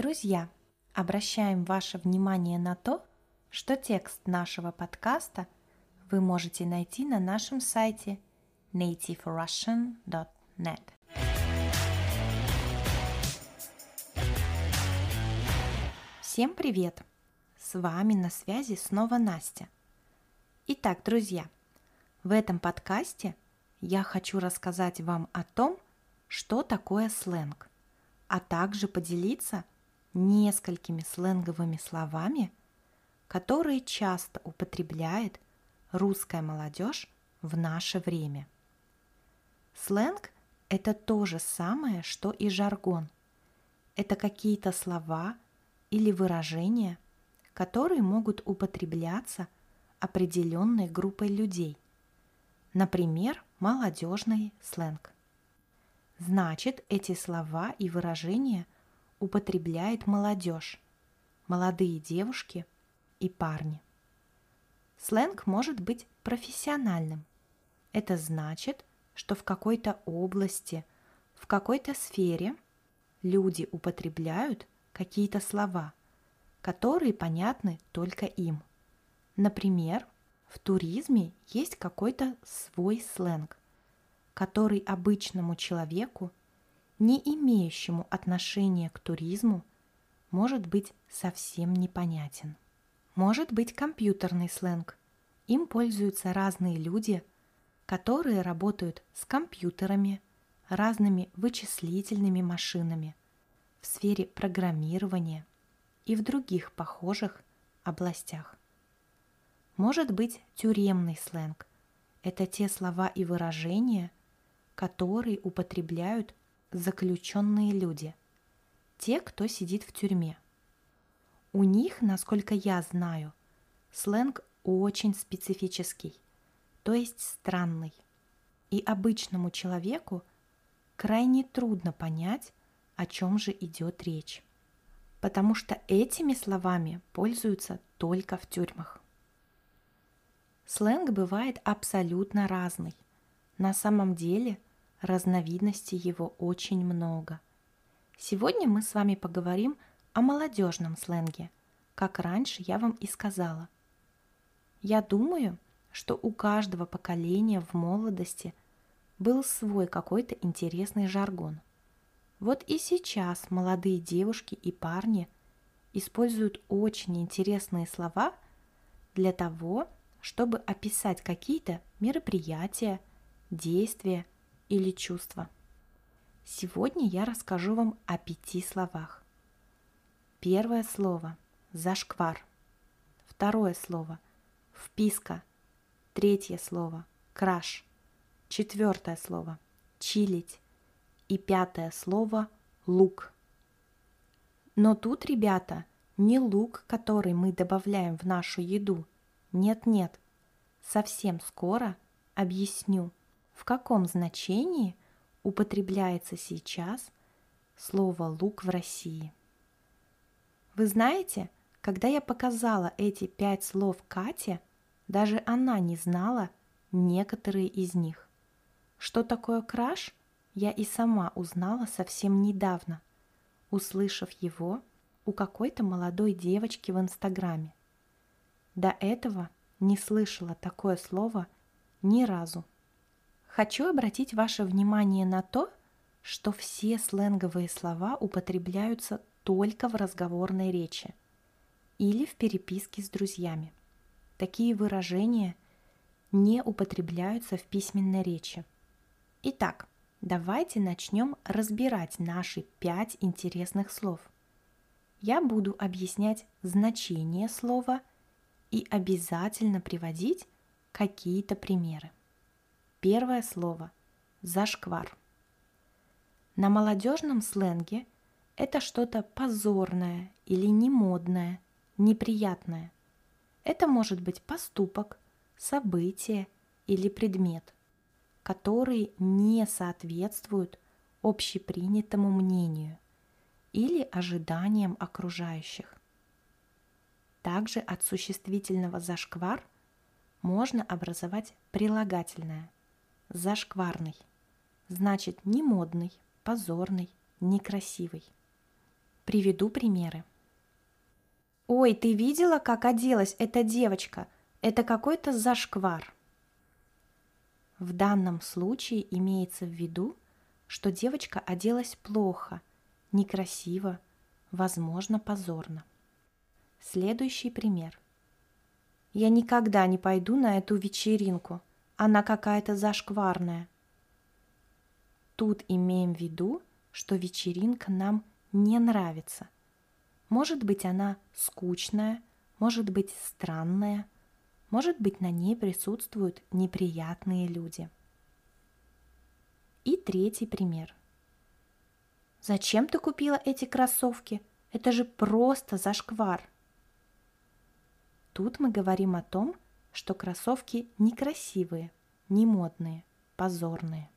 Друзья, обращаем ваше внимание на то, что текст нашего подкаста вы можете найти на нашем сайте nativerussian.net. Всем привет! С вами на связи снова Настя. Итак, друзья, в этом подкасте я хочу рассказать вам о том, что такое сленг, а также поделиться несколькими сленговыми словами, которые часто употребляет русская молодежь в наше время. Сленг – это то же самое, что и жаргон. Это какие-то слова – или выражения, которые могут употребляться определенной группой людей. Например, молодежный сленг. Значит, эти слова и выражения употребляет молодежь, молодые девушки и парни. Сленг может быть профессиональным. Это значит, что в какой-то области, в какой-то сфере люди употребляют какие-то слова, которые понятны только им. Например, в туризме есть какой-то свой сленг, который обычному человеку, не имеющему отношения к туризму, может быть совсем непонятен. Может быть компьютерный сленг. Им пользуются разные люди, которые работают с компьютерами, разными вычислительными машинами, в сфере программирования и в других похожих областях. Может быть тюремный сленг – это те слова и выражения, которые употребляют заключенные люди, те, кто сидит в тюрьме. У них, насколько я знаю, сленг очень специфический, то есть странный. И обычному человеку крайне трудно понять, о чем же идет речь. Потому что этими словами пользуются только в тюрьмах. Сленг бывает абсолютно разный. На самом деле разновидностей его очень много. Сегодня мы с вами поговорим о молодежном сленге, как раньше я вам и сказала. Я думаю, что у каждого поколения в молодости был свой какой-то интересный жаргон – вот и сейчас молодые девушки и парни используют очень интересные слова для того, чтобы описать какие-то мероприятия, действия или чувства. Сегодня я расскажу вам о пяти словах. Первое слово – зашквар. Второе слово – вписка. Третье слово – краш. Четвертое слово – чилить и пятое слово «лук». Но тут, ребята, не лук, который мы добавляем в нашу еду. Нет-нет, совсем скоро объясню, в каком значении употребляется сейчас слово «лук» в России. Вы знаете, когда я показала эти пять слов Кате, даже она не знала некоторые из них. Что такое краш – я и сама узнала совсем недавно, услышав его у какой-то молодой девочки в Инстаграме. До этого не слышала такое слово ни разу. Хочу обратить ваше внимание на то, что все сленговые слова употребляются только в разговорной речи или в переписке с друзьями. Такие выражения не употребляются в письменной речи. Итак, Давайте начнем разбирать наши пять интересных слов. Я буду объяснять значение слова и обязательно приводить какие-то примеры. Первое слово – зашквар. На молодежном сленге это что-то позорное или немодное, неприятное. Это может быть поступок, событие или предмет – которые не соответствуют общепринятому мнению или ожиданиям окружающих. Также от существительного «зашквар» можно образовать прилагательное «зашкварный», значит не модный, позорный, некрасивый. Приведу примеры. «Ой, ты видела, как оделась эта девочка? Это какой-то зашквар». В данном случае имеется в виду, что девочка оделась плохо, некрасиво, возможно, позорно. Следующий пример. Я никогда не пойду на эту вечеринку. Она какая-то зашкварная. Тут имеем в виду, что вечеринка нам не нравится. Может быть, она скучная, может быть, странная, может быть, на ней присутствуют неприятные люди – и третий пример. Зачем ты купила эти кроссовки? Это же просто зашквар. Тут мы говорим о том, что кроссовки некрасивые, не модные, позорные.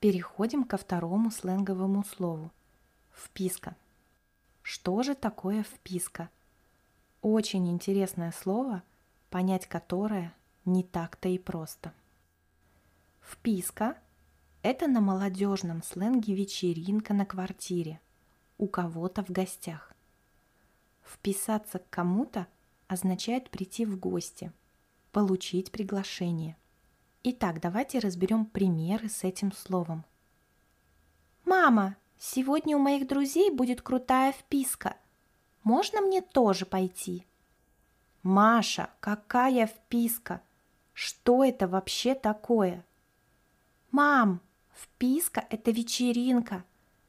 Переходим ко второму сленговому слову – вписка. Что же такое вписка? Очень интересное слово, понять которое не так-то и просто. Вписка это на молодежном сленге вечеринка на квартире, у кого-то в гостях. Вписаться к кому-то означает прийти в гости, получить приглашение. Итак, давайте разберем примеры с этим словом. «Мама, сегодня у моих друзей будет крутая вписка. Можно мне тоже пойти?» «Маша, какая вписка? Что это вообще такое?» «Мам, Вписка – это вечеринка.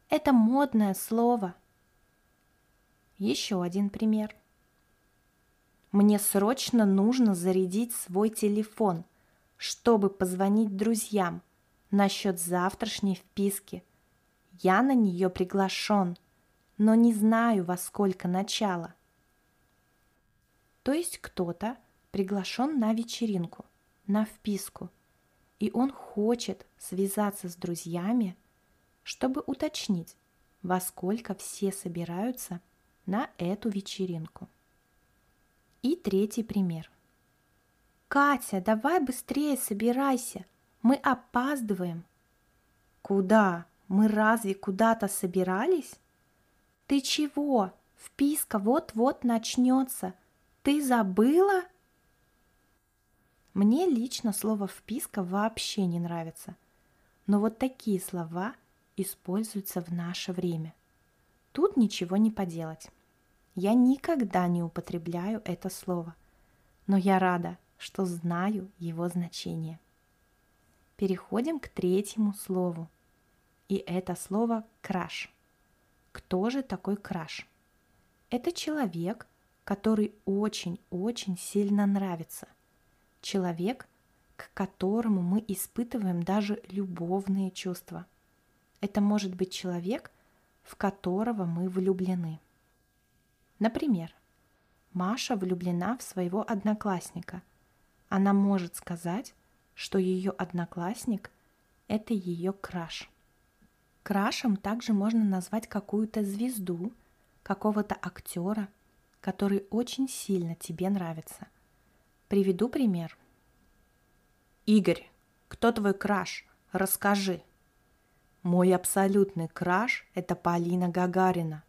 Это модное слово. Еще один пример. Мне срочно нужно зарядить свой телефон, чтобы позвонить друзьям насчет завтрашней вписки. Я на нее приглашен, но не знаю, во сколько начало. То есть кто-то приглашен на вечеринку, на вписку – и он хочет связаться с друзьями, чтобы уточнить, во сколько все собираются на эту вечеринку. И третий пример. «Катя, давай быстрее собирайся, мы опаздываем». «Куда? Мы разве куда-то собирались?» «Ты чего? Вписка вот-вот начнется. Ты забыла?» Мне лично слово «вписка» вообще не нравится. Но вот такие слова используются в наше время. Тут ничего не поделать. Я никогда не употребляю это слово, но я рада, что знаю его значение. Переходим к третьему слову. И это слово «краш». Кто же такой краш? Это человек, который очень-очень сильно нравится человек, к которому мы испытываем даже любовные чувства. Это может быть человек, в которого мы влюблены. Например, Маша влюблена в своего одноклассника. Она может сказать, что ее одноклассник – это ее краш. Крашем также можно назвать какую-то звезду, какого-то актера, который очень сильно тебе нравится – Приведу пример. Игорь, кто твой краш? Расскажи. Мой абсолютный краш – это Полина Гагарина.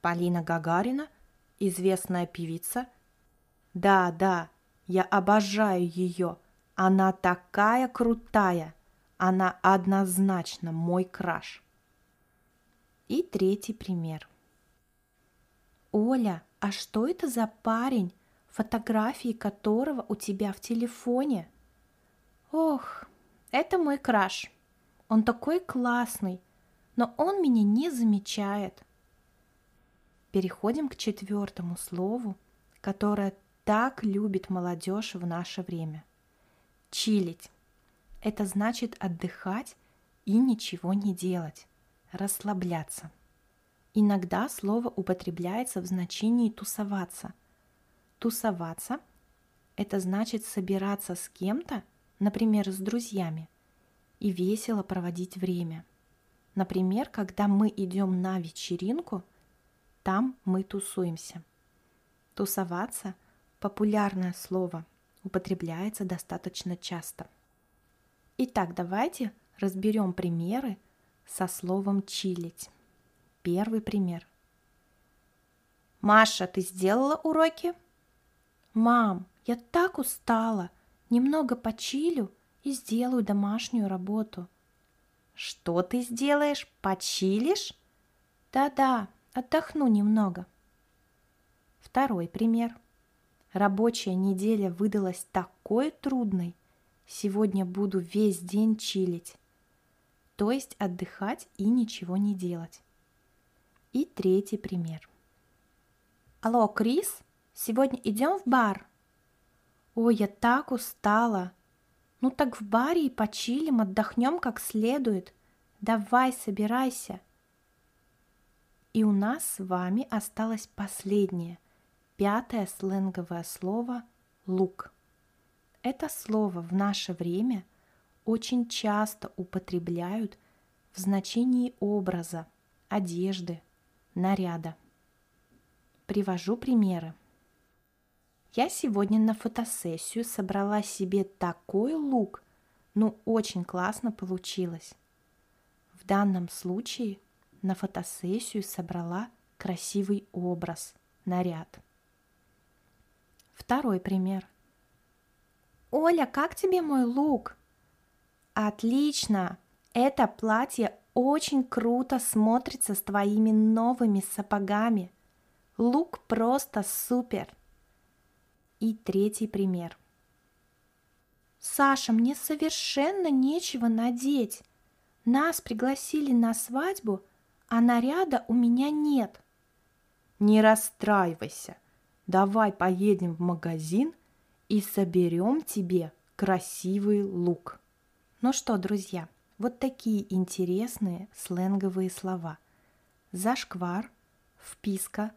Полина Гагарина – известная певица? Да, да, я обожаю ее. Она такая крутая. Она однозначно мой краш. И третий пример. Оля, а что это за парень, фотографии которого у тебя в телефоне. Ох, это мой краш. Он такой классный, но он меня не замечает. Переходим к четвертому слову, которое так любит молодежь в наше время. Чилить. Это значит отдыхать и ничего не делать, расслабляться. Иногда слово употребляется в значении тусоваться – Тусоваться – это значит собираться с кем-то, например, с друзьями, и весело проводить время. Например, когда мы идем на вечеринку, там мы тусуемся. Тусоваться – популярное слово, употребляется достаточно часто. Итак, давайте разберем примеры со словом «чилить». первый пример. Маша, ты сделала уроки? Мам, я так устала. Немного почилю и сделаю домашнюю работу. Что ты сделаешь? Почилишь? Да-да, отдохну немного. Второй пример. Рабочая неделя выдалась такой трудной. Сегодня буду весь день чилить. То есть отдыхать и ничего не делать. И третий пример. Алло, Крис, сегодня идем в бар? Ой, я так устала. Ну так в баре и почилим, отдохнем как следует. Давай, собирайся. И у нас с вами осталось последнее, пятое сленговое слово «лук». Это слово в наше время очень часто употребляют в значении образа, одежды, наряда. Привожу примеры. Я сегодня на фотосессию собрала себе такой лук, ну очень классно получилось. В данном случае на фотосессию собрала красивый образ, наряд. Второй пример. Оля, как тебе мой лук? Отлично! Это платье очень круто смотрится с твоими новыми сапогами. Лук просто супер. И третий пример. Саша, мне совершенно нечего надеть. Нас пригласили на свадьбу, а наряда у меня нет. Не расстраивайся. Давай поедем в магазин и соберем тебе красивый лук. Ну что, друзья, вот такие интересные сленговые слова. Зашквар, вписка,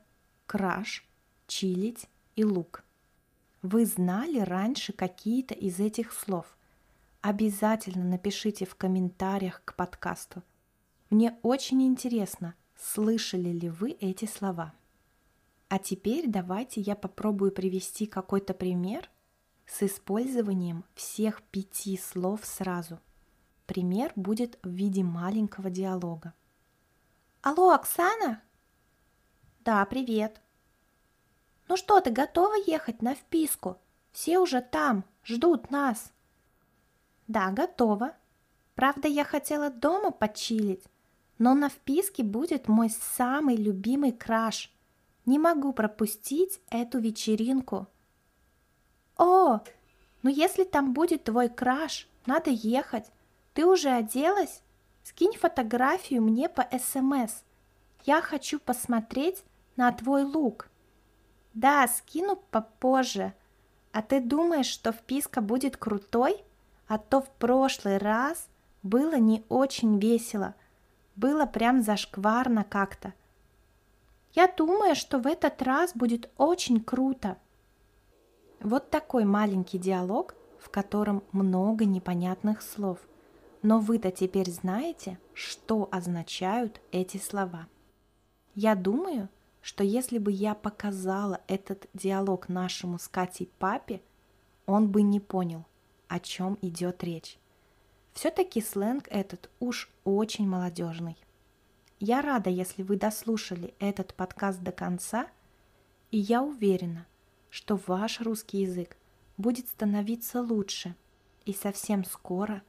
краш, чилить и лук. Вы знали раньше какие-то из этих слов? Обязательно напишите в комментариях к подкасту – мне очень интересно, слышали ли вы эти слова. А теперь давайте я попробую привести какой-то пример с использованием всех пяти слов сразу. Пример будет в виде маленького диалога. Алло, Оксана? Да, привет. Ну что, ты готова ехать на вписку? Все уже там, ждут нас. Да, готова. Правда, я хотела дома почилить, но на вписке будет мой самый любимый краш. Не могу пропустить эту вечеринку. О, ну если там будет твой краш, надо ехать. Ты уже оделась? Скинь фотографию мне по СМС. Я хочу посмотреть на твой лук. Да, скину попозже. А ты думаешь, что вписка будет крутой? А то в прошлый раз было не очень весело – было прям зашкварно как-то. Я думаю, что в этот раз будет очень круто. Вот такой маленький диалог, в котором много непонятных слов. Но вы-то теперь знаете, что означают эти слова. Я думаю, что если бы я показала этот диалог нашему с Катей папе, он бы не понял, о чем идет речь. Все-таки сленг этот уж очень молодежный. Я рада, если вы дослушали этот подкаст до конца, и я уверена, что ваш русский язык будет становиться лучше, и совсем скоро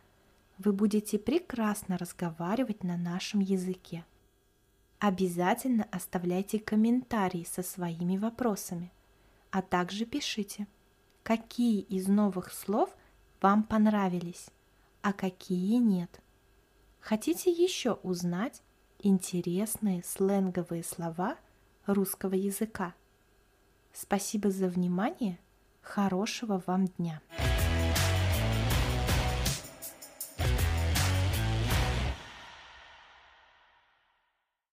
вы будете прекрасно разговаривать на нашем языке. Обязательно оставляйте комментарии со своими вопросами, а также пишите, какие из новых слов вам понравились а какие нет. Хотите еще узнать интересные сленговые слова русского языка? Спасибо за внимание. Хорошего вам дня!